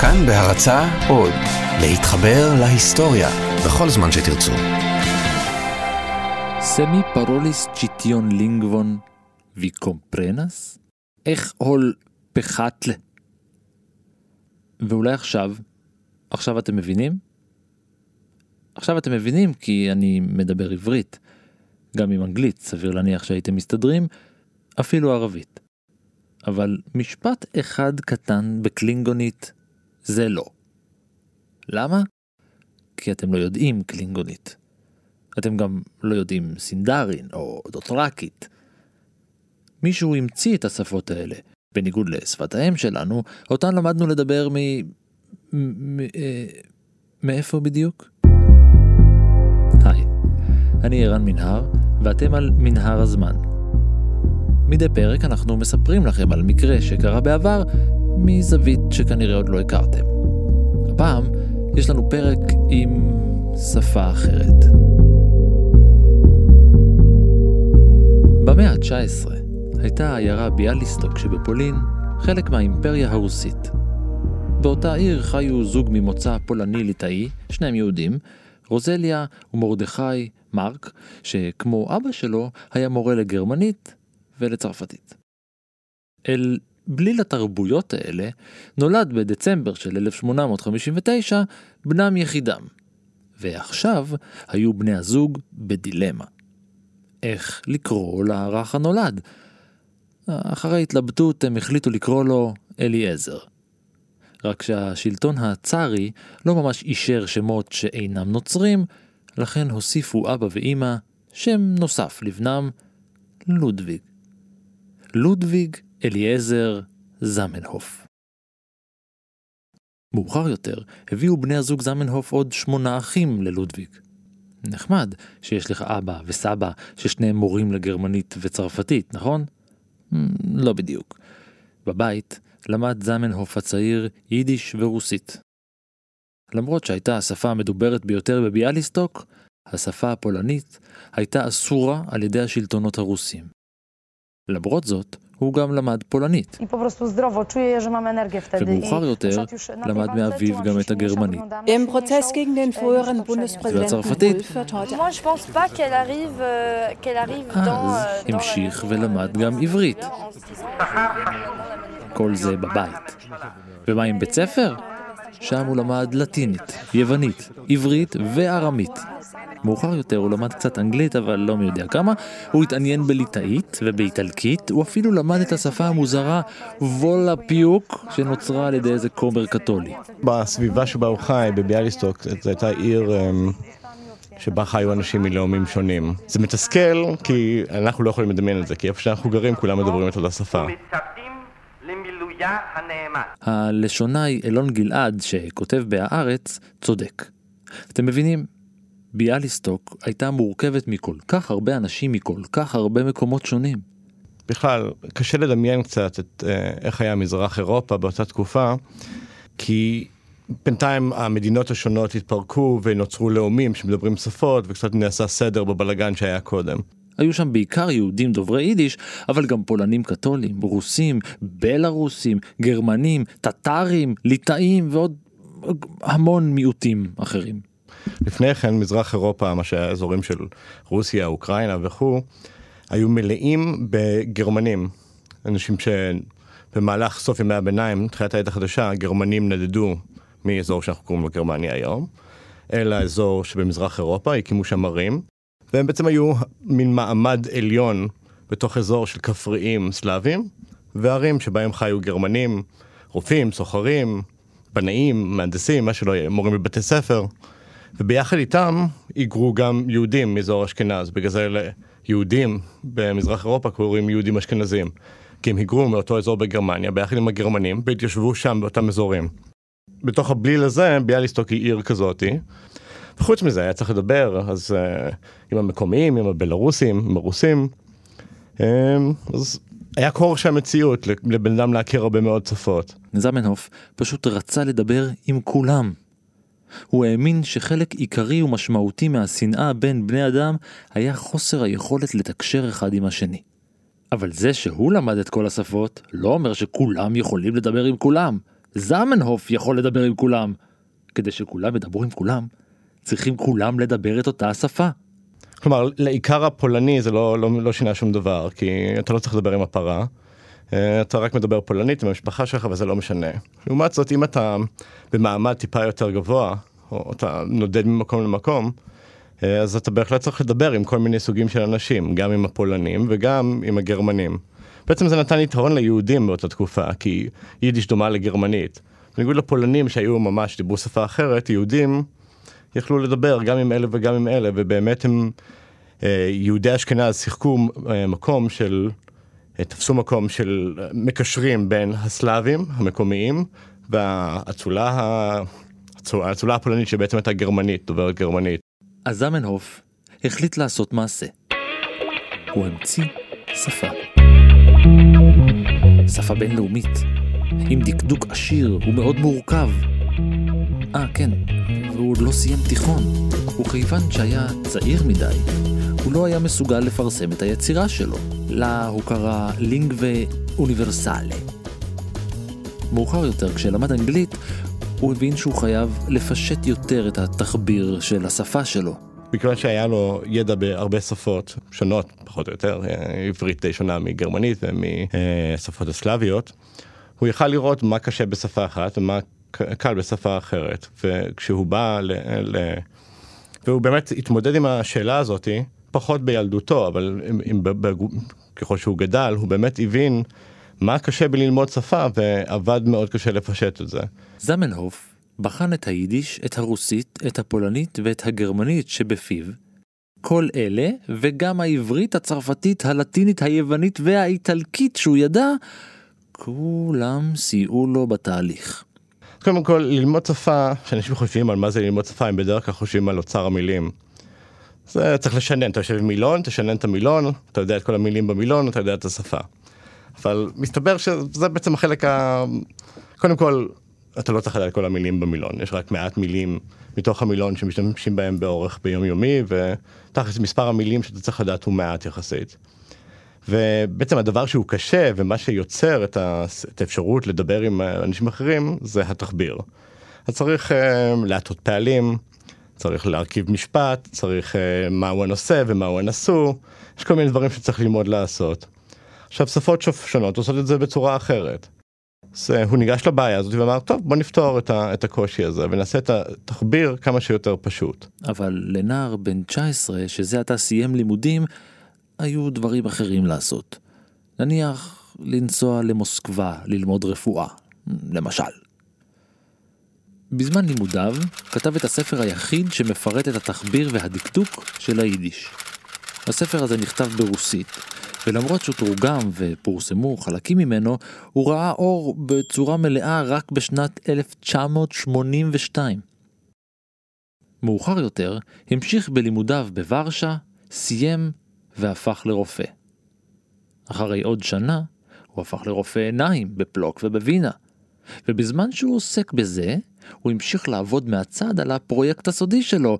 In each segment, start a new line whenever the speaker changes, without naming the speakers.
כאן בהרצה עוד, להתחבר להיסטוריה בכל זמן שתרצו.
סמי פרוליס צ'יטיון לינגבון ויקומפרנס? איך הול פחתלה? ואולי עכשיו, עכשיו אתם מבינים? עכשיו אתם מבינים כי אני מדבר עברית. גם עם אנגלית סביר להניח שהייתם מסתדרים, אפילו ערבית. אבל משפט אחד קטן בקלינגונית זה לא. למה? כי אתם לא יודעים קלינגונית. אתם גם לא יודעים סינדרין או דוטרקית. מישהו המציא את השפות האלה, בניגוד לשפת האם שלנו, אותן למדנו לדבר מ... מ... אה... מאיפה בדיוק? היי, אני ערן מנהר, ואתם על מנהר הזמן. מדי פרק אנחנו מספרים לכם על מקרה שקרה בעבר, מזווית שכנראה עוד לא הכרתם. הפעם יש לנו פרק עם שפה אחרת. במאה ה-19 הייתה העיירה ביאליסטוק שבפולין חלק מהאימפריה הרוסית. באותה עיר חיו זוג ממוצא פולני-ליטאי, שניהם יהודים, רוזליה ומרדכי מרק, שכמו אבא שלו היה מורה לגרמנית ולצרפתית. אל בליל התרבויות האלה נולד בדצמבר של 1859 בנם יחידם, ועכשיו היו בני הזוג בדילמה. איך לקרוא לרך הנולד? אחרי התלבטות הם החליטו לקרוא לו אליעזר. רק שהשלטון הצארי לא ממש אישר שמות שאינם נוצרים, לכן הוסיפו אבא ואימא שם נוסף לבנם, לודוויג. לודוויג אליעזר זמנהוף. מאוחר יותר הביאו בני הזוג זמנהוף עוד שמונה אחים ללודוויג. נחמד שיש לך אבא וסבא ששניהם מורים לגרמנית וצרפתית, נכון? לא בדיוק. בבית למד זמנהוף הצעיר יידיש ורוסית. למרות שהייתה השפה המדוברת ביותר בביאליסטוק, השפה הפולנית הייתה אסורה על ידי השלטונות הרוסים. למרות זאת, הוא גם למד פולנית. ומאוחר יותר למד מאביו גם את הגרמנית. והצרפתית. אז המשיך ולמד גם עברית. כל זה בבית. ומה עם בית ספר? שם הוא למד לטינית, יוונית, עברית וארמית. מאוחר יותר הוא למד קצת אנגלית, אבל לא מי יודע כמה. הוא התעניין בליטאית ובאיטלקית, הוא אפילו למד את השפה המוזרה וולה פיוק, שנוצרה על ידי איזה כומר קתולי.
בסביבה שבה הוא חי, בביאליסטוק, זו הייתה עיר... אמ, שבה חיו אנשים מלאומים שונים. זה מתסכל, כי אנחנו לא יכולים לדמיין את זה, כי איפה שאנחנו גרים כולם מדברים את אותה שפה.
הלשונאי אלון גלעד, שכותב בהארץ, צודק. אתם מבינים? ביאליסטוק הייתה מורכבת מכל כך הרבה אנשים מכל כך הרבה מקומות שונים.
בכלל, קשה לדמיין קצת את אה, איך היה מזרח אירופה באותה תקופה, כי בינתיים המדינות השונות התפרקו ונוצרו לאומים שמדברים שפות וקצת נעשה סדר בבלגן שהיה קודם.
היו שם בעיקר יהודים דוברי יידיש, אבל גם פולנים קתולים, רוסים, בלארוסים, גרמנים, טטרים, ליטאים ועוד המון מיעוטים אחרים.
לפני כן מזרח אירופה, מה שהיה אזורים של רוסיה, אוקראינה וכו', היו מלאים בגרמנים. אנשים שבמהלך סוף ימי הביניים, תחילת העת החדשה, הגרמנים נדדו מאזור שאנחנו קוראים לו גרמניה היום, אל האזור שבמזרח אירופה, הקימו שם ערים, והם בעצם היו מין מעמד עליון בתוך אזור של כפריים סלאבים, וערים שבהם חיו גרמנים, רופאים, סוחרים, בנאים, מהנדסים, מה שלא יהיה, מורים בבתי ספר. וביחד איתם היגרו גם יהודים מאזור אשכנז, בגלל זה ליהודים במזרח אירופה קוראים יהודים אשכנזים. כי הם היגרו מאותו אזור בגרמניה ביחד עם הגרמנים והתיישבו שם באותם אזורים. בתוך הבליל הזה ביאליסטוק היא עיר כזאתי. וחוץ מזה היה צריך לדבר אז uh, עם המקומיים, עם הבלארוסים, עם הרוסים. Um, אז היה קור של המציאות לבן אדם להכיר הרבה מאוד שפות.
זמנהוף פשוט רצה לדבר עם כולם. הוא האמין שחלק עיקרי ומשמעותי מהשנאה בין בני אדם היה חוסר היכולת לתקשר אחד עם השני. אבל זה שהוא למד את כל השפות לא אומר שכולם יכולים לדבר עם כולם. זמנהוף יכול לדבר עם כולם. כדי שכולם ידברו עם כולם, צריכים כולם לדבר את אותה השפה.
כלומר, לעיקר הפולני זה לא, לא, לא שינה שום דבר, כי אתה לא צריך לדבר עם הפרה. אה, אתה רק מדבר פולנית עם המשפחה שלך וזה לא משנה. לעומת זאת, אם אתה במעמד טיפה יותר גבוה, או אתה נודד ממקום למקום, אה, אז אתה בהחלט צריך לדבר עם כל מיני סוגים של אנשים, גם עם הפולנים וגם עם הגרמנים. בעצם זה נתן יתרון ליהודים באותה תקופה, כי יידיש דומה לגרמנית. בניגוד לפולנים שהיו ממש דיברו שפה אחרת, יהודים יכלו לדבר גם עם אלה וגם עם אלה, ובאמת הם, אה, יהודי אשכנז שיחקו מקום של, תפסו מקום של מקשרים בין הסלאבים המקומיים והאצולה האצולה הפולנית שבעצם הייתה גרמנית, דוברת גרמנית.
אז זמנהוף החליט לעשות מעשה. הוא המציא שפה. שפה בינלאומית, עם דקדוק עשיר ומאוד מורכב. אה, כן, והוא עוד לא סיים תיכון, וכיוון שהיה צעיר מדי, הוא לא היה מסוגל לפרסם את היצירה שלו. לה הוא קרא לינגווה אוניברסלה. מאוחר יותר, כשלמד אנגלית, הוא הבין שהוא חייב לפשט יותר את התחביר של השפה שלו.
בגלל שהיה לו ידע בהרבה שפות שונות, פחות או יותר, עברית די שונה מגרמנית ומשפות הסלאביות, הוא יכל לראות מה קשה בשפה אחת ומה קל בשפה אחרת. וכשהוא בא ל... ל... והוא באמת התמודד עם השאלה הזאתי, פחות בילדותו, אבל עם, עם, ב, ב, ככל שהוא גדל, הוא באמת הבין מה קשה בללמוד שפה, ועבד מאוד קשה לפשט את זה.
זמנהוף בחן את היידיש, את הרוסית, את הפולנית ואת הגרמנית שבפיו. כל אלה, וגם העברית, הצרפתית, הלטינית, היוונית והאיטלקית שהוא ידע, כולם סייעו לו בתהליך.
קודם כל, ללמוד שפה, כשאנשים חושבים על מה זה ללמוד שפה, הם בדרך כלל חושבים על אוצר המילים. זה צריך לשנן, אתה יושב עם מילון, תשנן את המילון, אתה יודע את כל המילים במילון, אתה יודע את השפה. אבל מסתבר שזה בעצם החלק ה... קודם כל, אתה לא צריך לדעת כל המילים במילון, יש רק מעט מילים מתוך המילון שמשתמשים בהם באורך ביומיומי, ותכלס מספר המילים שאתה צריך לדעת הוא מעט יחסית. ובעצם הדבר שהוא קשה ומה שיוצר את, האפשרות לדבר עם אנשים אחרים זה התחביר. אז צריך uh, להטות פעלים, צריך להרכיב משפט, צריך uh, מהו הנושא ומהו הנשוא, יש כל מיני דברים שצריך ללמוד לעשות. עכשיו שפות שונות עושות את זה בצורה אחרת. אז הוא ניגש לבעיה הזאת ואמר טוב בוא נפתור את, ה, את הקושי הזה ונעשה את התחביר כמה שיותר פשוט.
אבל לנער בן 19 שזה עתה סיים לימודים היו דברים אחרים לעשות. נניח לנסוע למוסקבה ללמוד רפואה, למשל. בזמן לימודיו כתב את הספר היחיד שמפרט את התחביר והדקדוק של היידיש. הספר הזה נכתב ברוסית, ולמרות שהוא תורגם ופורסמו חלקים ממנו, הוא ראה אור בצורה מלאה רק בשנת 1982. מאוחר יותר המשיך בלימודיו בוורשה, סיים והפך לרופא. אחרי עוד שנה הוא הפך לרופא עיניים בפלוק ובווינה, ובזמן שהוא עוסק בזה, הוא המשיך לעבוד מהצד על הפרויקט הסודי שלו,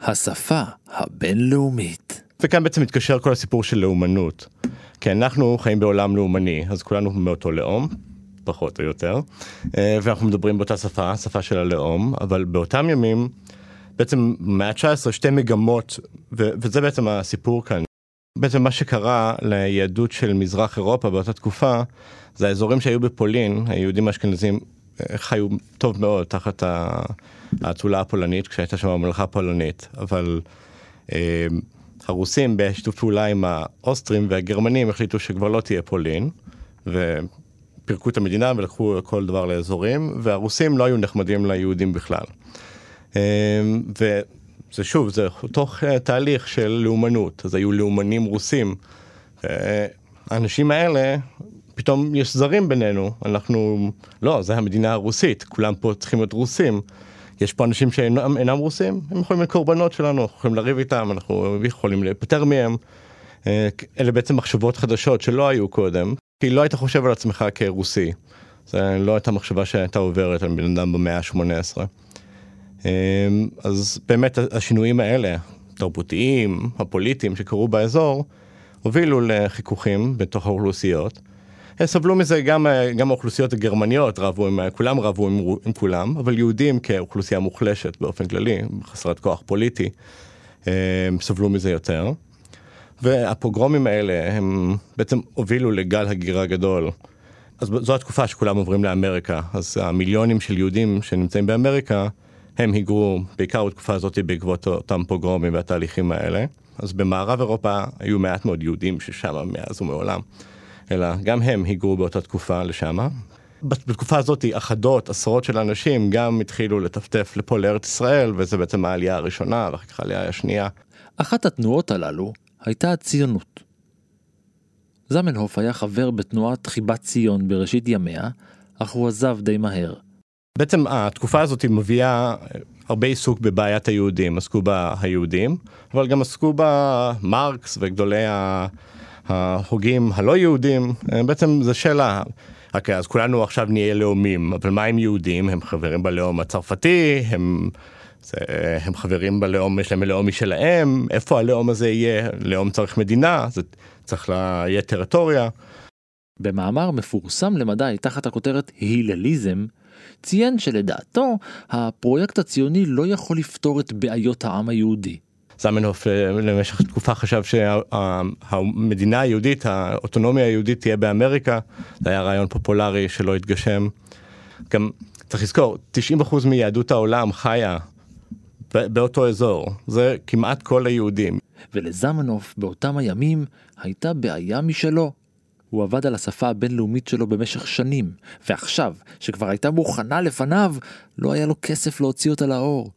השפה הבינלאומית.
וכאן בעצם מתקשר כל הסיפור של לאומנות. כי אנחנו חיים בעולם לאומני, אז כולנו מאותו לאום, פחות או יותר, אה, ואנחנו מדברים באותה שפה, שפה של הלאום, אבל באותם ימים, בעצם מאה ה-19 שתי מגמות, ו- וזה בעצם הסיפור כאן. בעצם מה שקרה ליהדות של מזרח אירופה באותה תקופה, זה האזורים שהיו בפולין, היהודים האשכנזים אה, חיו טוב מאוד תחת האצולה הפולנית, כשהייתה שם הממלכה הפולנית, אבל אה, הרוסים בשיתוף פעולה עם האוסטרים והגרמנים החליטו שכבר לא תהיה פולין, ופירקו את המדינה ולקחו כל דבר לאזורים, והרוסים לא היו נחמדים ליהודים בכלל. אה, וזה שוב, זה תוך אה, תהליך של לאומנות, אז היו לאומנים רוסים. האנשים האלה, פתאום יש זרים בינינו, אנחנו, לא, זה המדינה הרוסית, כולם פה צריכים להיות רוסים. יש פה אנשים שאינם אינם רוסים, הם יכולים להיות קורבנות שלנו, אנחנו יכולים לריב איתם, אנחנו יכולים להיפטר מהם. אה, אלה בעצם מחשבות חדשות שלא היו קודם, כי לא היית חושב על עצמך כרוסי. זה לא הייתה מחשבה שהייתה עוברת על בן אדם במאה ה-18. אה, אז באמת השינויים האלה, התרבותיים, הפוליטיים שקרו באזור, הובילו לחיכוכים בתוך האוכלוסיות. סבלו מזה גם, גם האוכלוסיות הגרמניות רבו עם, כולם רבו עם, עם כולם, אבל יהודים כאוכלוסייה מוחלשת באופן כללי, חסרת כוח פוליטי, סבלו מזה יותר. והפוגרומים האלה הם בעצם הובילו לגל הגירה גדול. אז זו התקופה שכולם עוברים לאמריקה, אז המיליונים של יהודים שנמצאים באמריקה, הם היגרו בעיקר בתקופה הזאת בעקבות אותם פוגרומים והתהליכים האלה. אז במערב אירופה היו מעט מאוד יהודים ששם מאז ומעולם, אלא גם הם היגרו באותה תקופה לשם. בתקופה הזאת אחדות, עשרות של אנשים גם התחילו לטפטף לפה לארץ ישראל, וזה בעצם העלייה הראשונה ואחר כך העלייה השנייה.
אחת התנועות הללו הייתה הציונות. זמנהוף היה חבר בתנועת חיבת ציון בראשית ימיה, אך הוא עזב די מהר.
בעצם התקופה הזאת מביאה הרבה עיסוק בבעיית היהודים, עסקו בה היהודים, אבל גם עסקו בה מרקס וגדולי ההוגים הלא יהודים, בעצם זה שאלה. אוקיי, אז כולנו עכשיו נהיה לאומים, אבל מה עם יהודים? הם חברים בלאום הצרפתי, הם, זה, הם חברים בלאום, יש להם לאום משלהם, איפה הלאום הזה יהיה? לאום צריך מדינה, זה צריך יהיה טריטוריה.
במאמר מפורסם למדי תחת הכותרת הילליזם, ציין שלדעתו הפרויקט הציוני לא יכול לפתור את בעיות העם היהודי.
זמנהוף אה, למשך תקופה חשב שהמדינה היהודית, האוטונומיה היהודית תהיה באמריקה, זה היה רעיון פופולרי שלא התגשם. גם צריך לזכור, 90% מיהדות העולם חיה באותו אזור, זה כמעט כל היהודים.
ולזמנוף באותם הימים הייתה בעיה משלו. הוא עבד על השפה הבינלאומית שלו במשך שנים, ועכשיו, שכבר הייתה מוכנה לפניו, לא היה לו כסף להוציא אותה לאור.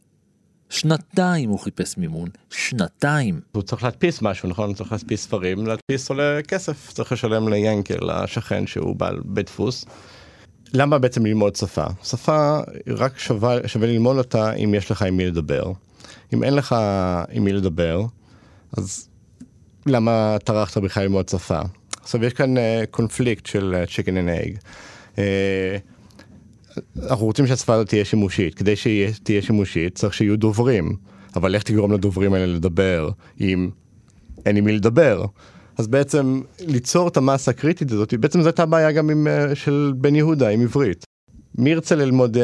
שנתיים הוא חיפש מימון, שנתיים.
הוא צריך להדפיס משהו, נכון? הוא צריך להדפיס ספרים, להדפיס עולה כסף, צריך לשלם ליאנקל, השכן שהוא בעל בית דפוס. למה בעצם ללמוד שפה? שפה רק שווה, שווה ללמוד אותה אם יש לך עם מי לדבר. אם אין לך עם מי לדבר, אז למה טרחת בכלל ללמוד שפה? עכשיו יש כאן uh, קונפליקט של uh, chicken and egg. Uh, אנחנו רוצים שהשפה הזאת תהיה שימושית. כדי שהיא תהיה שימושית צריך שיהיו דוברים. אבל איך תגרום לדוברים האלה לדבר אם אין עם מי לדבר? אז בעצם ליצור את המסה הקריטית הזאת, בעצם זו הייתה בעיה גם עם, של בן יהודה עם עברית. מי ירצה ללמוד,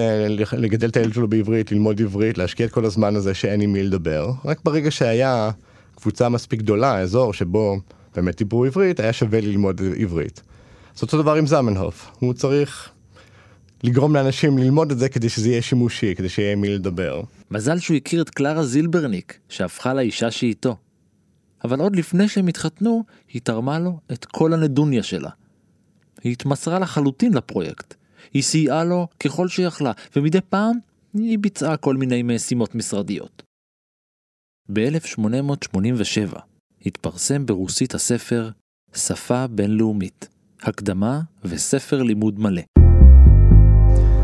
לגדל את הילד שלו בעברית, ללמוד עברית, להשקיע את כל הזמן הזה שאין עם מי לדבר? רק ברגע שהיה קבוצה מספיק גדולה, אזור שבו באמת דיברו עברית, היה שווה ללמוד עברית. אז אותו דבר עם זמנהוף, הוא צריך לגרום לאנשים ללמוד את זה כדי שזה יהיה שימושי, כדי שיהיה מי לדבר.
מזל שהוא הכיר את קלרה זילברניק, שהפכה לאישה שאיתו. אבל עוד לפני שהם התחתנו, היא תרמה לו את כל הנדוניה שלה. היא התמסרה לחלוטין לפרויקט. היא סייעה לו ככל שיכלה, ומדי פעם היא ביצעה כל מיני משימות משרדיות. ב-1887 התפרסם ברוסית הספר שפה בינלאומית, הקדמה וספר לימוד מלא.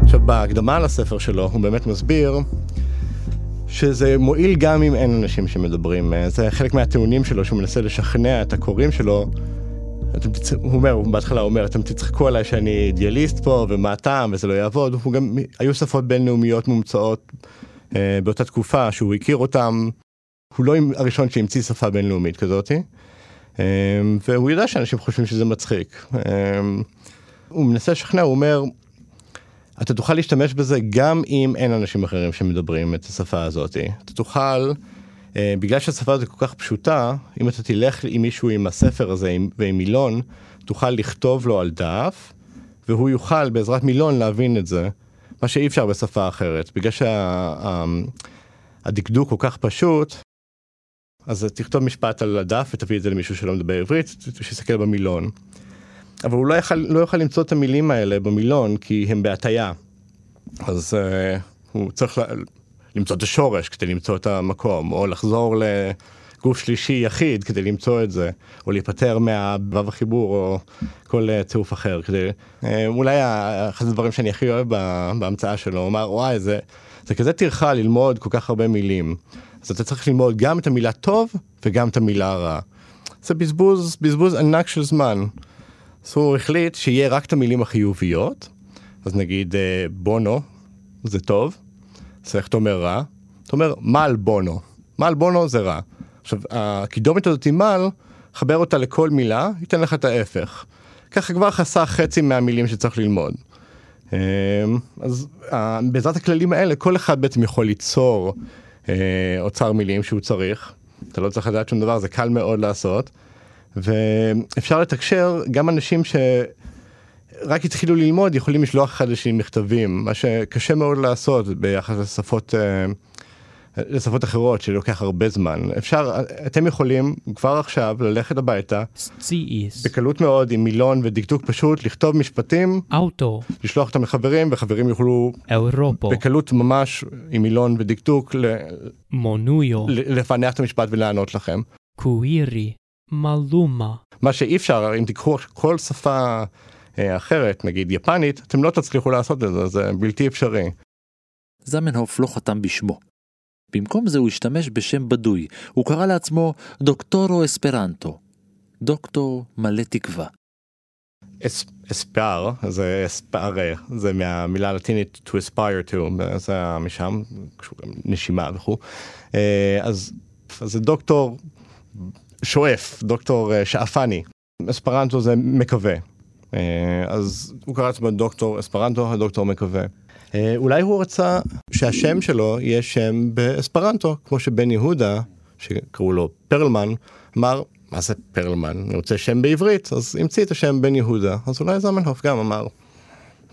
עכשיו בהקדמה לספר שלו הוא באמת מסביר שזה מועיל גם אם אין אנשים שמדברים, זה חלק מהטיעונים שלו שהוא מנסה לשכנע את הקוראים שלו. תצ... הוא אומר, הוא בהתחלה אומר, אתם תצחקו עליי שאני אידיאליסט פה ומה הטעם וזה לא יעבוד, הוא גם, היו שפות בינלאומיות מומצאות אה, באותה תקופה שהוא הכיר אותם, הוא לא הראשון שהמציא שפה בינלאומית כזאתי, אה, והוא יודע שאנשים חושבים שזה מצחיק. אה, הוא מנסה לשכנע, הוא אומר, אתה תוכל להשתמש בזה גם אם אין אנשים אחרים שמדברים את השפה הזאת. אתה תוכל, אה, בגלל שהשפה הזאת כל כך פשוטה, אם אתה תלך עם מישהו עם הספר הזה עם, ועם מילון, תוכל לכתוב לו על דף, והוא יוכל בעזרת מילון להבין את זה, מה שאי אפשר בשפה אחרת. בגלל שהדקדוק שה, כל כך פשוט, אז תכתוב משפט על הדף ותביא את זה למישהו שלא מדבר עברית, שיסתכל במילון. אבל הוא לא יכל, לא יכל למצוא את המילים האלה במילון כי הם בהטייה. אז uh, הוא צריך ל, למצוא את השורש כדי למצוא את המקום, או לחזור לגוף שלישי יחיד כדי למצוא את זה, או להיפטר מהו"ב החיבור או כל uh, צירוף אחר. כדי, uh, אולי אחד הדברים שאני הכי אוהב בהמצאה שלו, הוא אמר וואי זה, זה כזה טרחה ללמוד כל כך הרבה מילים. אז אתה צריך ללמוד גם את המילה טוב וגם את המילה רע. זה בזבוז, בזבוז ענק של זמן. אז הוא החליט שיהיה רק את המילים החיוביות, אז נגיד אה, בונו, זה טוב, אז איך אתה אומר רע? אתה אומר מל בונו, מל בונו זה רע. עכשיו, הקידומת הזאת עם מל, חבר אותה לכל מילה, ייתן לך את ההפך. ככה כבר חסך חצי מהמילים שצריך ללמוד. אמ, אז אה, בעזרת הכללים האלה כל אחד בעצם יכול ליצור אה, אוצר מילים שהוא צריך. אתה לא צריך לדעת שום דבר, זה קל מאוד לעשות. ואפשר לתקשר גם אנשים שרק התחילו ללמוד יכולים לשלוח אחד לשני מכתבים, מה שקשה מאוד לעשות ביחס לשפות. לשפות אחרות שלוקח הרבה זמן אפשר אתם יכולים כבר עכשיו ללכת הביתה
CEs.
בקלות מאוד עם מילון ודקדוק פשוט לכתוב משפטים
Auto.
לשלוח אותם לחברים וחברים יוכלו
Europo.
בקלות ממש עם מילון ודקדוק ל-. ל- לפענח את המשפט ולענות לכם.
Kuiri. Maluma.
מה שאי אפשר אם תיקחו כל שפה אה, אחרת נגיד יפנית אתם לא תצליחו לעשות את זה זה בלתי אפשרי.
זמנהוף לא חתם בשמו. במקום זה הוא השתמש בשם בדוי, הוא קרא לעצמו דוקטורו אספרנטו. דוקטור מלא תקווה.
אס, אספר זה אספר זה מהמילה הלטינית to aspire to זה משם נשימה וכו' אה, אז, אז זה דוקטור שואף דוקטור אה, שאפני אספרנטו זה מקווה אה, אז הוא קרא לעצמו דוקטור אספרנטו הדוקטור מקווה. אה, אולי הוא רצה שהשם שלו יהיה שם באספרנטו כמו שבן יהודה שקראו לו פרלמן אמר מה זה פרלמן? אני רוצה שם בעברית, אז המציא את השם בן יהודה, אז אולי זמנהוף גם אמר,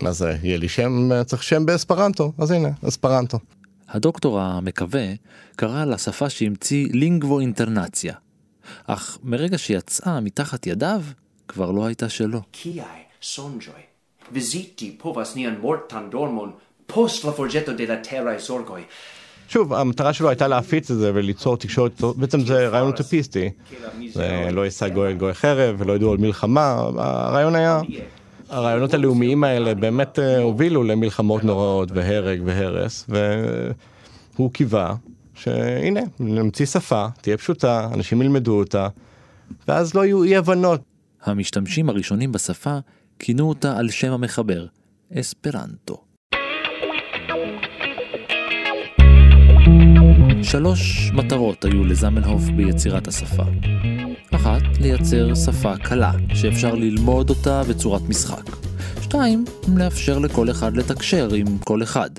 מה זה, יהיה לי שם, צריך שם באספרנטו, אז הנה, אספרנטו.
הדוקטור המקווה קרא לשפה שהמציא לינגבו אינטרנציה. אך מרגע שיצאה מתחת ידיו, כבר לא הייתה שלו.
Visiti povas nian mortan dormon post la forgetto de la terrae sorgoi.
שוב, המטרה שלו הייתה להפיץ את זה וליצור תקשורת, בעצם זה רעיון אוטופיסטי. זה לא יישא גוי אל גוי חרב ולא ידעו על מלחמה, הרעיון היה, הרעיונות הלאומיים האלה באמת אה, הובילו למלחמות נוראות והרג והרס, והוא קיווה שהנה, נמציא שפה, תהיה פשוטה, אנשים ילמדו אותה, ואז לא יהיו אי הבנות.
המשתמשים הראשונים בשפה כינו אותה על שם המחבר, אספרנטו. שלוש מטרות היו לזמנהוף ביצירת השפה. אחת, לייצר שפה קלה, שאפשר ללמוד אותה בצורת משחק. שתיים, לאפשר לכל אחד לתקשר עם כל אחד,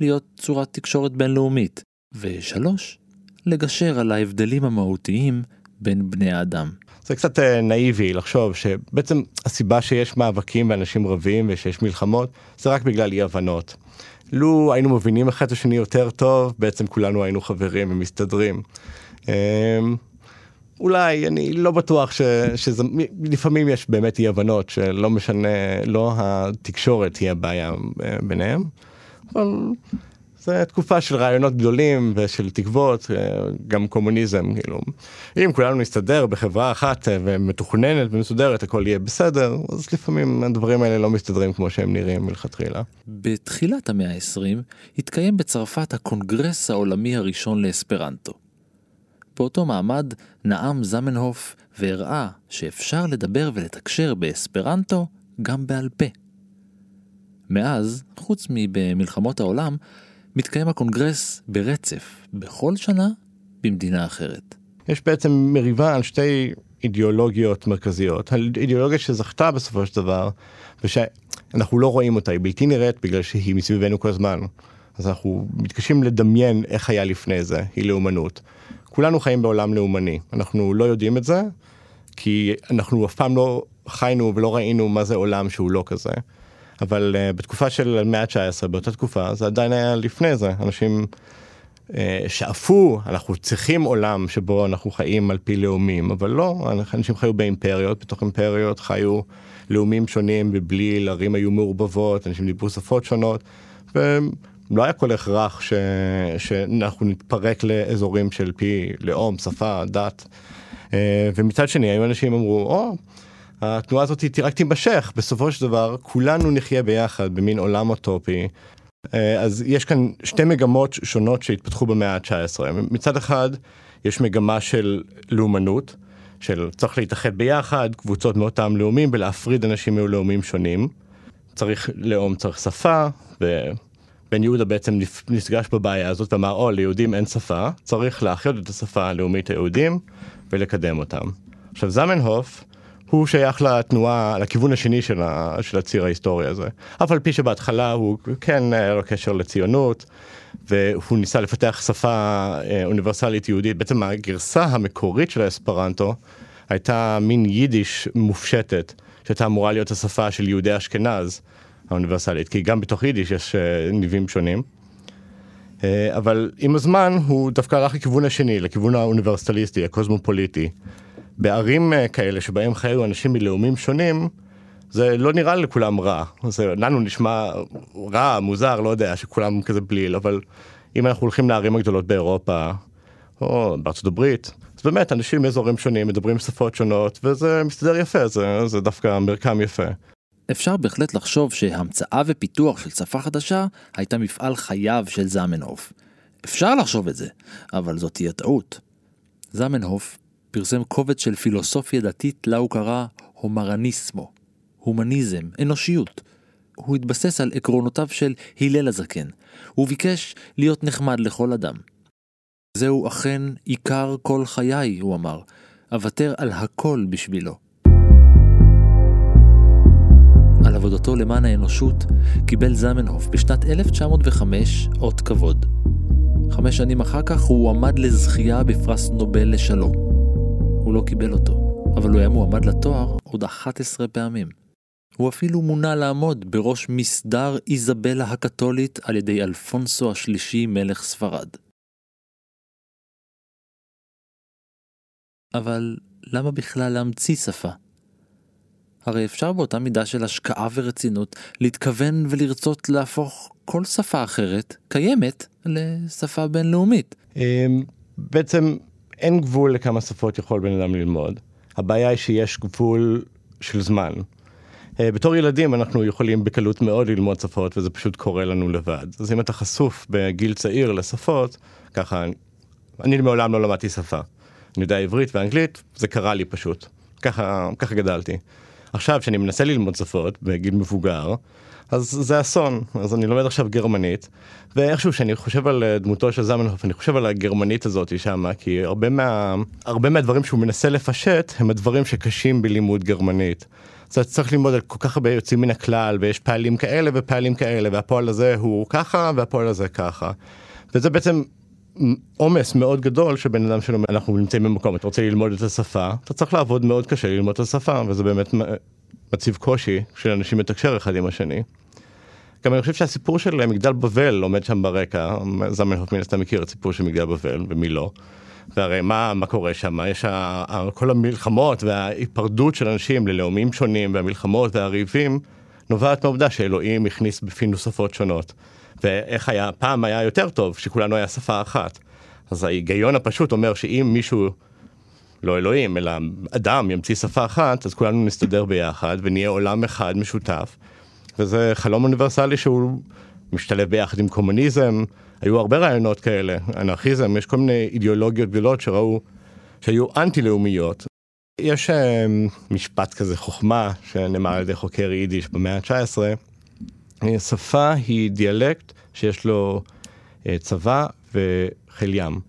להיות צורת תקשורת בינלאומית. ושלוש, לגשר על ההבדלים המהותיים בין בני האדם.
זה קצת אה, נאיבי לחשוב שבעצם הסיבה שיש מאבקים ואנשים רבים ושיש מלחמות זה רק בגלל אי הבנות. לו היינו מבינים אחד את השני יותר טוב בעצם כולנו היינו חברים ומסתדרים. אמ, אולי אני לא בטוח ש, שזה לפעמים יש באמת אי הבנות שלא משנה לא התקשורת היא הבעיה אה, ביניהם. אבל זה תקופה של רעיונות גדולים ושל תקוות, אה, גם קומוניזם, כאילו. אם כולנו נסתדר בחברה אחת אה, ומתוכננת ומסודרת, הכל יהיה בסדר, אז לפעמים הדברים האלה לא מסתדרים כמו שהם נראים מלכתחילה.
בתחילת המאה ה-20 התקיים בצרפת הקונגרס העולמי הראשון לאספרנטו. באותו מעמד נאם זמנהוף והראה שאפשר לדבר ולתקשר באספרנטו גם בעל פה. מאז, חוץ מבמלחמות העולם, מתקיים הקונגרס ברצף, בכל שנה, במדינה אחרת.
יש בעצם מריבה על שתי אידיאולוגיות מרכזיות, האידיאולוגיה שזכתה בסופו של דבר, ושאנחנו לא רואים אותה, היא בלתי נראית בגלל שהיא מסביבנו כל הזמן. אז אנחנו מתקשים לדמיין איך היה לפני זה, היא לאומנות. כולנו חיים בעולם לאומני, אנחנו לא יודעים את זה, כי אנחנו אף פעם לא חיינו ולא ראינו מה זה עולם שהוא לא כזה. אבל uh, בתקופה של המאה ה-19, באותה תקופה, זה עדיין היה לפני זה, אנשים uh, שאפו, אנחנו צריכים עולם שבו אנחנו חיים על פי לאומים, אבל לא, אנשים חיו באימפריות, בתוך אימפריות חיו לאומים שונים, ובלי ערים היו מעורבבות, אנשים דיברו שפות שונות, ולא היה כל הכרח ש... שאנחנו נתפרק לאזורים של פי לאום, שפה, דת. Uh, ומצד שני, היו אנשים אמרו, או, oh, התנועה הזאת רק תימשך, בסופו של דבר כולנו נחיה ביחד במין עולם אוטופי. אז יש כאן שתי מגמות שונות שהתפתחו במאה ה-19. מצד אחד, יש מגמה של לאומנות, של צריך להתאחד ביחד, קבוצות מאותם לאומים, ולהפריד אנשים מלאומים שונים. צריך לאום, צריך שפה, ובן יהודה בעצם נפגש בבעיה הזאת ואמר, או, ליהודים אין שפה, צריך להחיות את השפה הלאומית היהודים ולקדם אותם. עכשיו, זמנהוף, הוא שייך לתנועה, לכיוון השני של, ה, של הציר ההיסטורי הזה. אף על פי שבהתחלה הוא כן היה לו קשר לציונות, והוא ניסה לפתח שפה אה, אוניברסלית יהודית. בעצם הגרסה המקורית של האספרנטו הייתה מין יידיש מופשטת, שהייתה אמורה להיות השפה של יהודי אשכנז האוניברסלית, כי גם בתוך יידיש יש אה, ניבים שונים. אה, אבל עם הזמן הוא דווקא הלך לכיוון השני, לכיוון האוניברסליסטי, הקוסמופוליטי. בערים אה, כאלה שבהם חיו אנשים מלאומים שונים, זה לא נראה לכולם רע. זה לנו נשמע רע, מוזר, לא יודע, שכולם כזה בליל, אבל אם אנחנו הולכים לערים הגדולות באירופה, או בארצות הברית, אז באמת אנשים מאזורים שונים מדברים שפות שונות, וזה מסתדר יפה, זה, זה דווקא מרקם יפה.
אפשר בהחלט לחשוב שהמצאה ופיתוח של שפה חדשה הייתה מפעל חייו של זמנהוף. אפשר לחשוב את זה, אבל זאת תהיה טעות. זמנהוף פרסם קובץ של פילוסופיה דתית לה הוא קרא הומרניסמו, הומניזם, אנושיות. הוא התבסס על עקרונותיו של הלל הזקן. הוא ביקש להיות נחמד לכל אדם. זהו אכן עיקר כל חיי, הוא אמר, אוותר על הכל בשבילו. על עבודתו למען האנושות קיבל זמנהוף בשנת 1905 אות כבוד. חמש שנים אחר כך הוא הועמד לזכייה בפרס נובל לשלום. הוא לא קיבל אותו, אבל הוא היה מועמד לתואר עוד 11 פעמים. הוא אפילו מונה לעמוד בראש מסדר איזבלה הקתולית על ידי אלפונסו השלישי מלך ספרד. אבל למה בכלל להמציא שפה? הרי אפשר באותה מידה של השקעה ורצינות להתכוון ולרצות להפוך כל שפה אחרת, קיימת, לשפה בינלאומית.
אמ, בעצם אין גבול לכמה שפות יכול בן אדם ללמוד. הבעיה היא שיש גבול של זמן. אה, בתור ילדים אנחנו יכולים בקלות מאוד ללמוד שפות וזה פשוט קורה לנו לבד. אז אם אתה חשוף בגיל צעיר לשפות, ככה, אני מעולם לא למדתי שפה. אני יודע עברית ואנגלית, זה קרה לי פשוט. ככה, ככה גדלתי. עכשיו, כשאני מנסה ללמוד שפות בגיל מבוגר, אז זה אסון. אז אני לומד עכשיו גרמנית, ואיכשהו כשאני חושב על אה, דמותו של זמנהוף, אני חושב על הגרמנית הזאת שמה, כי הרבה, מה, הרבה מהדברים שהוא מנסה לפשט, הם הדברים שקשים בלימוד גרמנית. אז אתה צריך ללמוד על כל כך הרבה יוצאים מן הכלל, ויש פעלים כאלה ופעלים כאלה, והפועל הזה הוא ככה, והפועל הזה ככה. וזה בעצם עומס מאוד גדול שבן אדם שלומד, אנחנו נמצאים במקום, אתה רוצה ללמוד את השפה, אתה צריך לעבוד מאוד קשה ללמוד את השפה, וזה באמת מציב קושי של אנשים לתקשר אחד עם השני. גם אני חושב שהסיפור של מגדל בבל עומד שם ברקע, זמנהוף מן הסתם מכיר את הסיפור של מגדל בבל, ומי לא. והרי מה, מה קורה שם? יש ה, כל המלחמות וההיפרדות של אנשים ללאומים שונים, והמלחמות והריבים, נובעת מהעובדה שאלוהים הכניס בפינו שפות שונות. ואיך היה, פעם היה יותר טוב, שכולנו היה שפה אחת. אז ההיגיון הפשוט אומר שאם מישהו, לא אלוהים, אלא אדם ימציא שפה אחת, אז כולנו נסתדר ביחד ונהיה עולם אחד משותף. וזה חלום אוניברסלי שהוא משתלב ביחד עם קומוניזם, היו הרבה רעיונות כאלה, אנרכיזם, יש כל מיני אידיאולוגיות גדולות שראו, שהיו אנטי-לאומיות. יש uh, משפט כזה חוכמה שנאמר על ידי חוקר יידיש במאה ה-19, שפה היא דיאלקט שיש לו uh, צבא וחיל ים.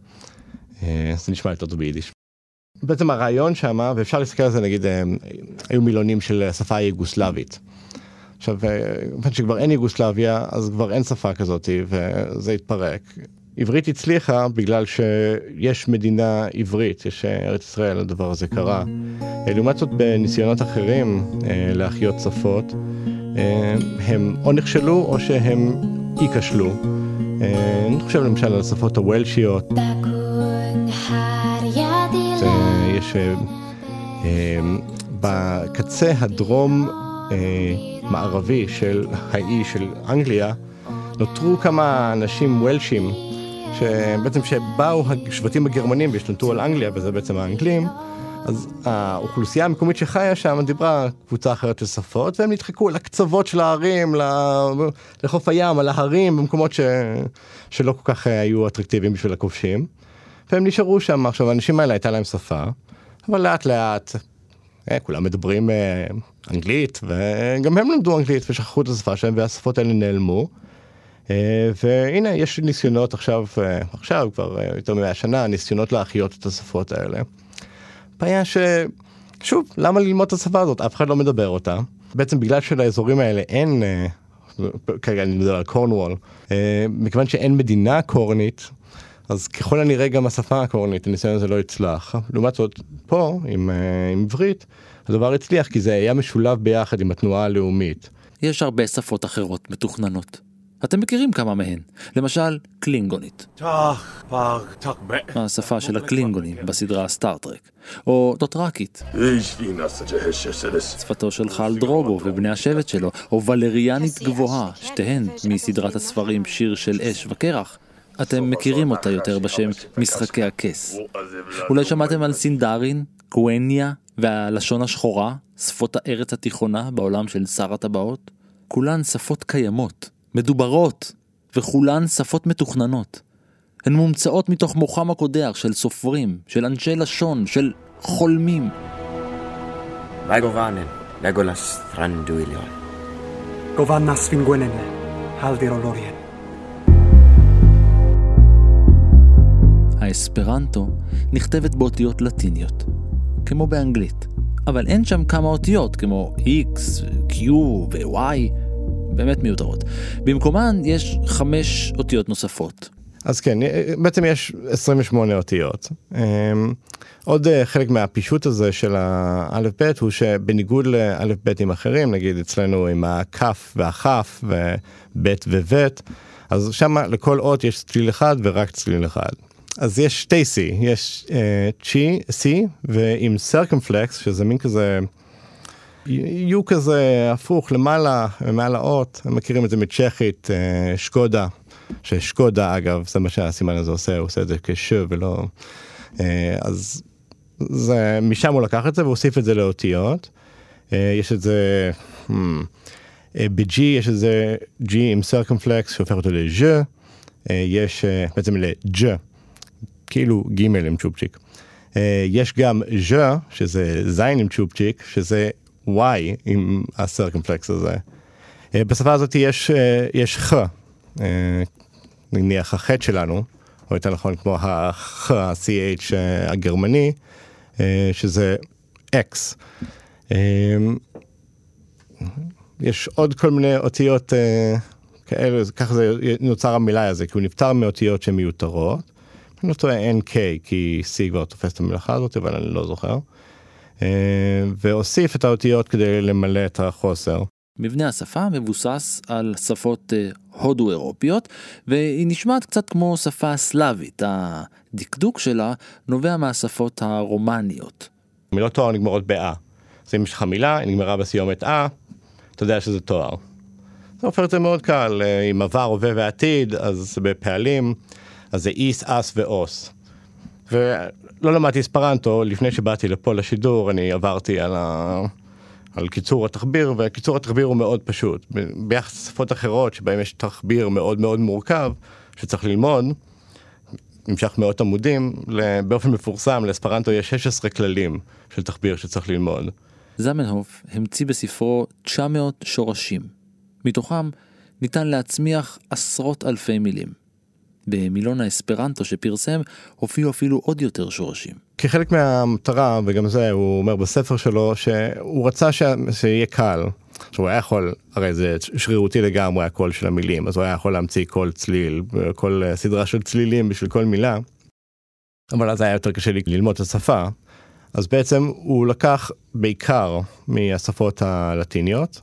זה נשמע יותר טוב ביידיש. בעצם הרעיון שם, ואפשר להסתכל על זה נגיד, היו מילונים של השפה היוגוסלבית. עכשיו, כיוון אה, שכבר אין יוגוסלביה, אז כבר אין שפה כזאת, וזה התפרק. עברית הצליחה בגלל שיש מדינה עברית, יש אה, ארץ ישראל, הדבר הזה קרה. אה, לעומת זאת, בניסיונות אחרים להחיות שפות, הם או נכשלו או שהם ייכשלו. אני חושב למשל על השפות הוולשיות. יש בקצה הדרום מערבי של האי של אנגליה, נותרו כמה אנשים וולשים, שבעצם שבאו השבטים הגרמנים והשתלטו על אנגליה, וזה בעצם האנגלים, אז האוכלוסייה המקומית שחיה שם דיברה קבוצה אחרת של שפות, והם נדחקו לקצוות של ההרים, לחוף הים, על ההרים, במקומות ש... שלא כל כך היו אטרקטיביים בשביל הכובשים. והם נשארו שם. עכשיו, האנשים האלה הייתה להם שפה, אבל לאט לאט אה, כולם מדברים אה, אנגלית, וגם הם למדו אנגלית ושכחו את השפה שלהם, והשפות האלה נעלמו. אה, והנה, יש ניסיונות עכשיו, עכשיו כבר יותר ממאה שנה, ניסיונות להחיות את השפות האלה. הבעיה ש... שוב, למה ללמוד את השפה הזאת? אף אחד לא מדבר אותה. בעצם בגלל שלאזורים האלה אין, אה, כרגע אני מדבר על קורנוול, אה, מכיוון שאין מדינה קורנית, אז ככל הנראה גם השפה הקורנית, הניסיון הזה לא יצלח. לעומת זאת, פה, עם, אה, עם עברית, הדבר הצליח כי זה היה משולב ביחד עם התנועה הלאומית.
יש הרבה שפות אחרות מתוכננות. אתם מכירים כמה מהן, למשל קלינגונית, השפה של הקלינגונים בסדרה סטארטרק, או דוטראקית, שפתו של חל דרוגו ובני השבט שלו, או ולריאנית גבוהה, שתיהן מסדרת הספרים שיר של אש וקרח. אתם מכירים אותה יותר בשם משחקי הכס. אולי שמעתם על סינדרין, קווניה והלשון השחורה, שפות הארץ התיכונה בעולם של שר הטבעות? כולן שפות קיימות, מדוברות, וכולן שפות מתוכננות. הן מומצאות מתוך מוחם הקודח של סופרים, של אנשי לשון, של חולמים.
Thranduilion.
Govannas Finguenene, Haldir
האספרנטו נכתבת באותיות לטיניות, כמו באנגלית, אבל אין שם כמה אותיות כמו X, Q ו-Y, באמת מיותרות. במקומן יש חמש אותיות נוספות.
אז כן, בעצם יש 28 אותיות. אמ, עוד אה, חלק מהפישוט הזה של האלף בית הוא שבניגוד לאלף ביתים אחרים, נגיד אצלנו עם הכף והכף ובית ובית, אז שם לכל אות יש צליל אחד ורק צליל אחד. אז יש שתי C, יש צ'י, uh, C, ועם סרקמפלקס, שזה מין כזה, יו כזה הפוך למעלה, מעל האות, מכירים את זה מצ'כית, uh, שקודה, ששקודה אגב, זה מה שהסימן הזה עושה, הוא עושה את זה כש ולא, uh, אז זה, משם הוא לקח את זה והוסיף את זה לאותיות. Uh, יש את זה, hmm, uh, ב-G יש את זה G עם סרקמפלקס שהופך אותו uh, יש uh, בעצם ל-G. כאילו ג' עם צ'ופצ'יק. אה, יש גם ז'ה, שזה זין עם צ'ופצ'יק, שזה y עם הסרקמפלקס הזה. אה, בשפה הזאת יש, אה, יש ח, נניח החטא שלנו, או יותר נכון כמו הח, ה-ch הגרמני, שזה x. יש עוד כל מיני אותיות כאלה, ככה זה נוצר המילה הזה, כי הוא נפטר מאותיות שהן מיותרות. אני לא טועה NK, כי C כבר תופס את המלאכה הזאת, אבל אני לא זוכר. אה, והוסיף את האותיות כדי למלא את החוסר.
מבנה השפה מבוסס על שפות אה, הודו-אירופיות, והיא נשמעת קצת כמו שפה סלאבית. הדקדוק שלה נובע מהשפות הרומניות.
מילות תואר נגמרות ב-א. אז אם יש לך מילה, היא נגמרה בסיומת א, אתה יודע שזה תואר. זה הופך את זה מאוד קל, אה, עם עבר, הווה ועתיד, אז בפעלים. אז זה איס, אס ואוס. ולא למדתי אספרנטו, לפני שבאתי לפה לשידור אני עברתי על, ה... על קיצור התחביר, וקיצור התחביר הוא מאוד פשוט. ביחס לשפות אחרות שבהן יש תחביר מאוד מאוד מורכב, שצריך ללמוד, נמשך מאות עמודים, באופן מפורסם לאספרנטו יש 16 כללים של תחביר שצריך ללמוד.
זמנהוף המציא בספרו 900 שורשים. מתוכם ניתן להצמיח עשרות אלפי מילים. במילון האספרנטו שפרסם הופיעו אפילו עוד יותר שורשים.
כחלק מהמטרה, וגם זה הוא אומר בספר שלו, שהוא רצה ש... שיהיה קל. שהוא היה יכול, הרי זה שרירותי לגמרי הקול של המילים, אז הוא היה יכול להמציא קול צליל, כל סדרה של צלילים בשביל כל מילה. אבל אז היה יותר קשה לי ללמוד את השפה. אז בעצם הוא לקח בעיקר מהשפות הלטיניות,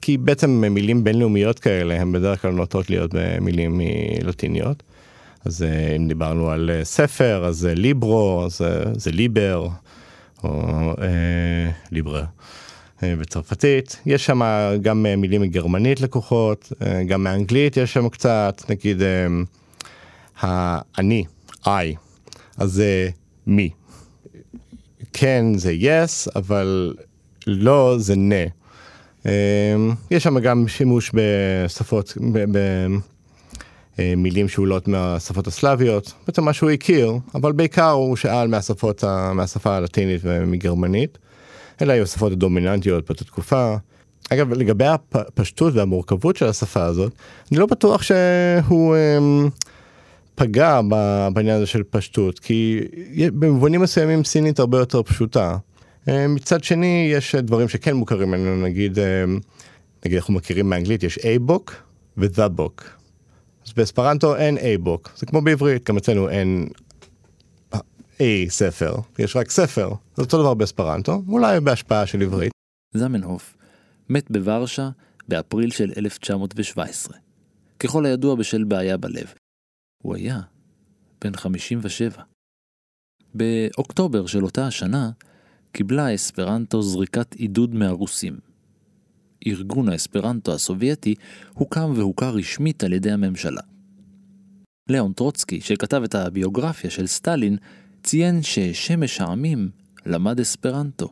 כי בעצם מילים בינלאומיות כאלה הן בדרך כלל נוטות להיות במילים לטיניות. אז אה, אם דיברנו על אה, ספר, אז זה ליברו, אז זה ליבר, או אה, ליברה. בצרפתית, יש שם גם מילים מגרמנית לקוחות, גם מאנגלית יש שם קצת, נגיד האני, I, אז זה מי. כן זה yes, אבל לא זה נה. אמ, יש שם גם שימוש בשפות, במילים שאולות מהשפות הסלאביות, בעצם מה שהוא הכיר, אבל בעיקר הוא שאל מהשפות, מהשפה הלטינית ומגרמנית. אלה היו השפות הדומיננטיות באותה תקופה. אגב, לגבי הפשטות והמורכבות של השפה הזאת, אני לא בטוח שהוא אמ, פגע בעניין הזה של פשטות, כי במובנים מסוימים סינית הרבה יותר פשוטה. אה, מצד שני, יש דברים שכן מוכרים לנו, נגיד, אה, נגיד אנחנו מכירים מאנגלית, יש A-Book ו-The Book. אז באספרנטו אין A-Book, זה כמו בעברית, גם אצלנו אין A ספר, יש רק ספר, זה אותו דבר באספרנטו, אולי בהשפעה של עברית.
זמנהוף מת בוורשה באפריל של 1917, ככל הידוע בשל בעיה בלב. הוא היה בן 57. באוקטובר של אותה השנה קיבלה האספרנטו זריקת עידוד מהרוסים. ארגון האספרנטו הסובייטי הוקם והוכר רשמית על ידי הממשלה. ליאון טרוצקי, שכתב את הביוגרפיה של סטלין, ציין ששמש העמים למד אספרנטו.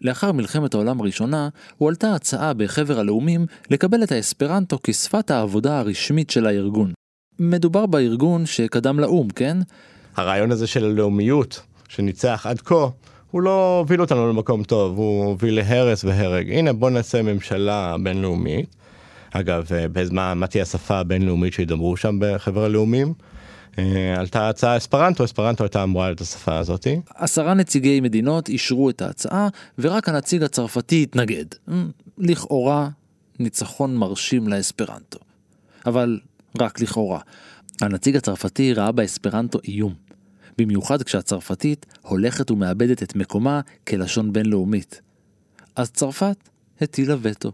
לאחר מלחמת העולם הראשונה, הועלתה הצעה בחבר הלאומים לקבל את האספרנטו כשפת העבודה הרשמית של הארגון. מדובר בארגון שקדם לאו"ם, כן?
הרעיון הזה של הלאומיות שניצח עד כה, הוא לא הוביל אותנו למקום טוב, הוא הוביל להרס והרג. הנה בוא נעשה ממשלה בינלאומית. אגב, אה, בזמן, מה תהיה השפה הבינלאומית שידברו שם בחבר הלאומים? אה, עלתה הצעה אספרנטו, אספרנטו הייתה אמורה להיות השפה הזאתי.
עשרה נציגי מדינות אישרו את ההצעה, ורק הנציג הצרפתי התנגד. אמ, לכאורה, ניצחון מרשים לאספרנטו. אבל רק לכאורה. הנציג הצרפתי ראה באספרנטו איום. במיוחד כשהצרפתית הולכת ומאבדת את מקומה כלשון בינלאומית. אז צרפת הטילה וטו.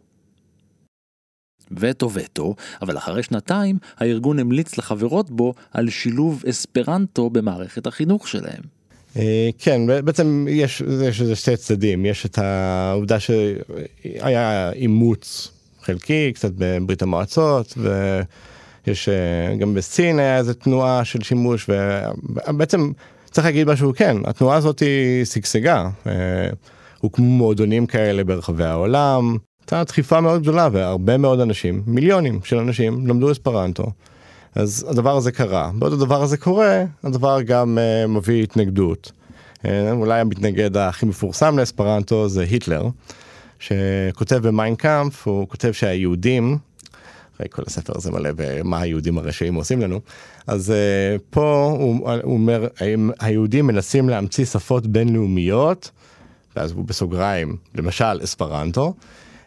וטו וטו, אבל אחרי שנתיים הארגון המליץ לחברות בו על שילוב אספרנטו במערכת החינוך שלהם.
אה, כן, בעצם יש, לזה שתי צדדים, יש את העובדה שהיה אימוץ חלקי, קצת בברית המועצות, ויש אה, גם בסין היה איזה תנועה של שימוש, ובעצם צריך להגיד משהו, כן, התנועה הזאת היא שגשגה, אה, הוקמו מועדונים כאלה ברחבי העולם, הייתה דחיפה מאוד גדולה והרבה מאוד אנשים, מיליונים של אנשים למדו אספרנטו. אז הדבר הזה קרה. בעוד הדבר הזה קורה, הדבר גם uh, מביא התנגדות. Uh, אולי המתנגד הכי מפורסם לאספרנטו זה היטלר, שכותב במיינקאמפ, הוא כותב שהיהודים, הרי כל הספר הזה מלא במה היהודים הרשעים עושים לנו, אז uh, פה הוא, הוא אומר, היהודים מנסים להמציא שפות בינלאומיות, ואז הוא בסוגריים, למשל אספרנטו,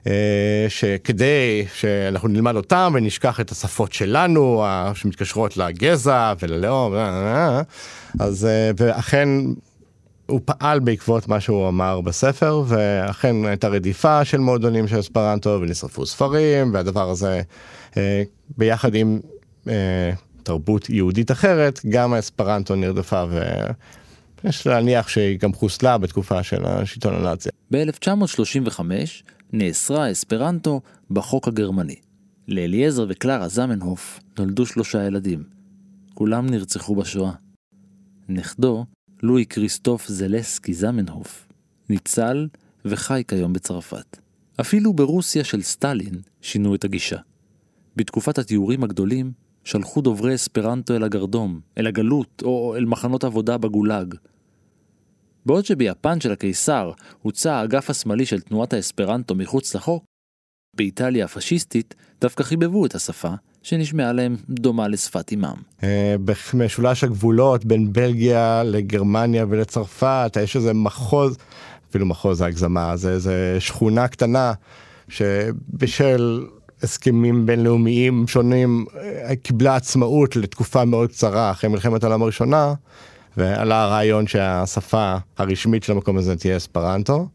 אה, שכדי שאנחנו נלמד אותם ונשכח את השפות שלנו שמתקשרות לגזע וללאום, אה, אז ואכן הוא פעל בעקבות מה שהוא אמר בספר ואכן הייתה רדיפה של מועדונים של אספרנטו ונשרפו ספרים והדבר הזה ביחד עם תרבות יהודית אחרת גם האספרנטו נרדפה ויש להניח שהיא גם חוסלה בתקופה של השלטון הנאצי.
ב-1935 נאסרה אספרנטו בחוק הגרמני. לאליעזר וקלרה זמנהוף נולדו שלושה ילדים. כולם נרצחו בשואה. נכדו, לואי כריסטוף זלסקי זמנהוף, ניצל וחי כיום בצרפת. אפילו ברוסיה של סטלין שינו את הגישה. בתקופת התיאורים הגדולים שלחו דוברי אספרנטו אל הגרדום, אל הגלות או אל מחנות עבודה בגולאג. בעוד שביפן של הקיסר הוצא האגף השמאלי של תנועת האספרנטו מחוץ לחוק, באיטליה הפשיסטית דווקא חיבבו את השפה, שנשמעה להם דומה לשפת אימם.
אה, במשולש הגבולות בין בלגיה לגרמניה ולצרפת, יש איזה מחוז, אפילו מחוז ההגזמה, זה איזה שכונה קטנה, שבשל הסכמים בינלאומיים שונים אה, קיבלה עצמאות לתקופה מאוד קצרה אחרי מלחמת העולם הראשונה. ועלה הרעיון שהשפה הרשמית של המקום הזה תהיה אספרנטו,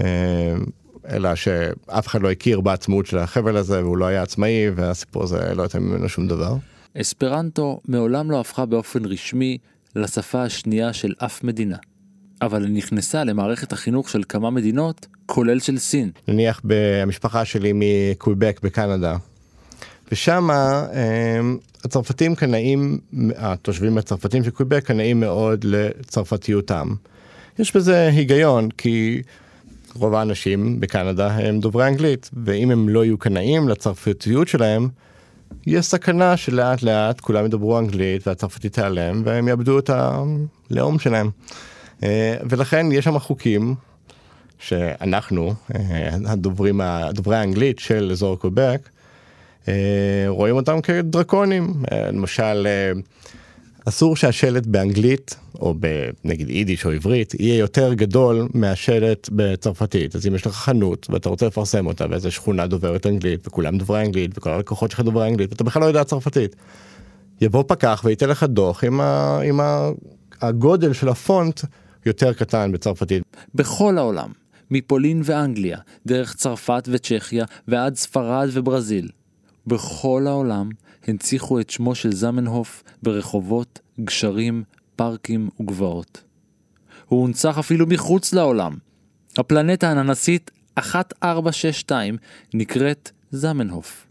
אה, אלא שאף אחד לא הכיר בעצמאות של החבל הזה והוא לא היה עצמאי והסיפור הזה לא הייתה ממנו שום דבר.
אספרנטו מעולם לא הפכה באופן רשמי לשפה השנייה של אף מדינה, אבל היא נכנסה למערכת החינוך של כמה מדינות, כולל של סין.
נניח במשפחה שלי מקוויבק בקנדה, ושם הצרפתים קנאים, התושבים הצרפתים של קוויבק קנאים מאוד לצרפתיותם. יש בזה היגיון, כי רוב האנשים בקנדה הם דוברי אנגלית, ואם הם לא יהיו קנאים לצרפתיות שלהם, יש סכנה שלאט לאט כולם ידברו אנגלית והצרפתית תיעלם והם יאבדו את הלאום שלהם. אה, ולכן יש שם חוקים שאנחנו, אה, הדוברים, דוברי האנגלית של אזור קוויבק, אה, רואים אותם כדרקונים. אה, למשל, אסור שהשלט באנגלית, או נגיד יידיש או עברית, יהיה יותר גדול מהשלט בצרפתית. אז אם יש לך חנות ואתה רוצה לפרסם אותה ואיזה שכונה דוברת אנגלית וכולם דוברי אנגלית וכל הלקוחות שלך דוברי אנגלית ואתה בכלל לא יודע צרפתית. יבוא פקח וייתן לך דוח עם, ה, עם ה, הגודל של הפונט יותר קטן בצרפתית.
בכל העולם, מפולין ואנגליה, דרך צרפת וצ'כיה ועד ספרד וברזיל. בכל העולם הנציחו את שמו של זמנהוף ברחובות, גשרים, פארקים וגבעות. הוא הונצח אפילו מחוץ לעולם. הפלנטה האננסית 1462 נקראת זמנהוף.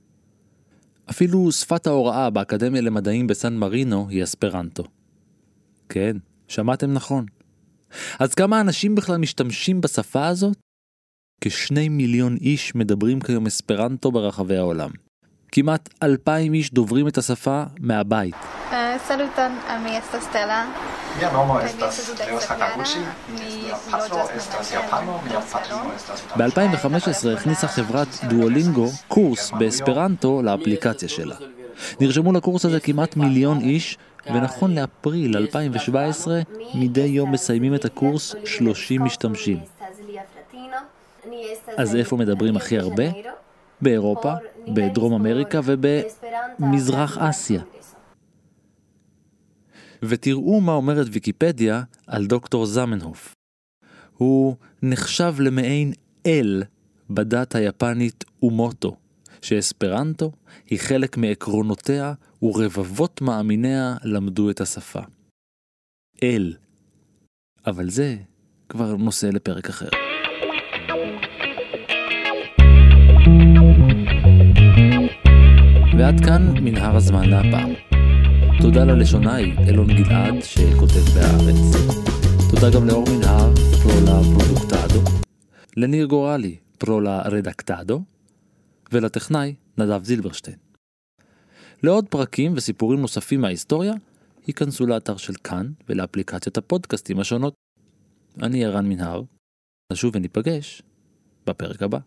אפילו שפת ההוראה באקדמיה למדעים בסן מרינו היא אספרנטו. כן, שמעתם נכון. אז כמה אנשים בכלל משתמשים בשפה הזאת? כשני מיליון איש מדברים כיום אספרנטו ברחבי העולם. כמעט אלפיים איש דוברים את השפה מהבית.
Saluton, a mi estas Stella.
Mia nomo
Kaj mi
estas
estas
Leo
dudek
Sakaguchi.
Mi
Mia patro
loĝas
estas
en
japano, mia patrino
Barcelono.
estas
ב-2015 הכניסה חברת דואלינגו קורס באספרנטו לאפליקציה שלה. נרשמו לקורס הזה כמעט מיליון איש, ונכון לאפריל 2017, מדי יום מסיימים את הקורס 30 משתמשים. אז איפה מדברים הכי הרבה? באירופה, בדרום אמריקה ובמזרח אסיה. ותראו מה אומרת ויקיפדיה על דוקטור זמנהוף. הוא נחשב למעין אל בדת היפנית אומוטו, שאספרנטו היא חלק מעקרונותיה ורבבות מאמיניה למדו את השפה. אל. אבל זה כבר נושא לפרק אחר. ועד כאן מנהר הזמן להפעם. תודה ללשונאי אלון גלעד שכותב בהארץ. תודה גם לאור מנהר, פרולה פרודוקטדו, לניר גורלי, פרולה רדקטדו, ולטכנאי נדב זילברשטיין. לעוד פרקים וסיפורים נוספים מההיסטוריה, היכנסו לאתר של כאן ולאפליקציות הפודקאסטים השונות. אני ערן מנהר, נשוב וניפגש בפרק הבא.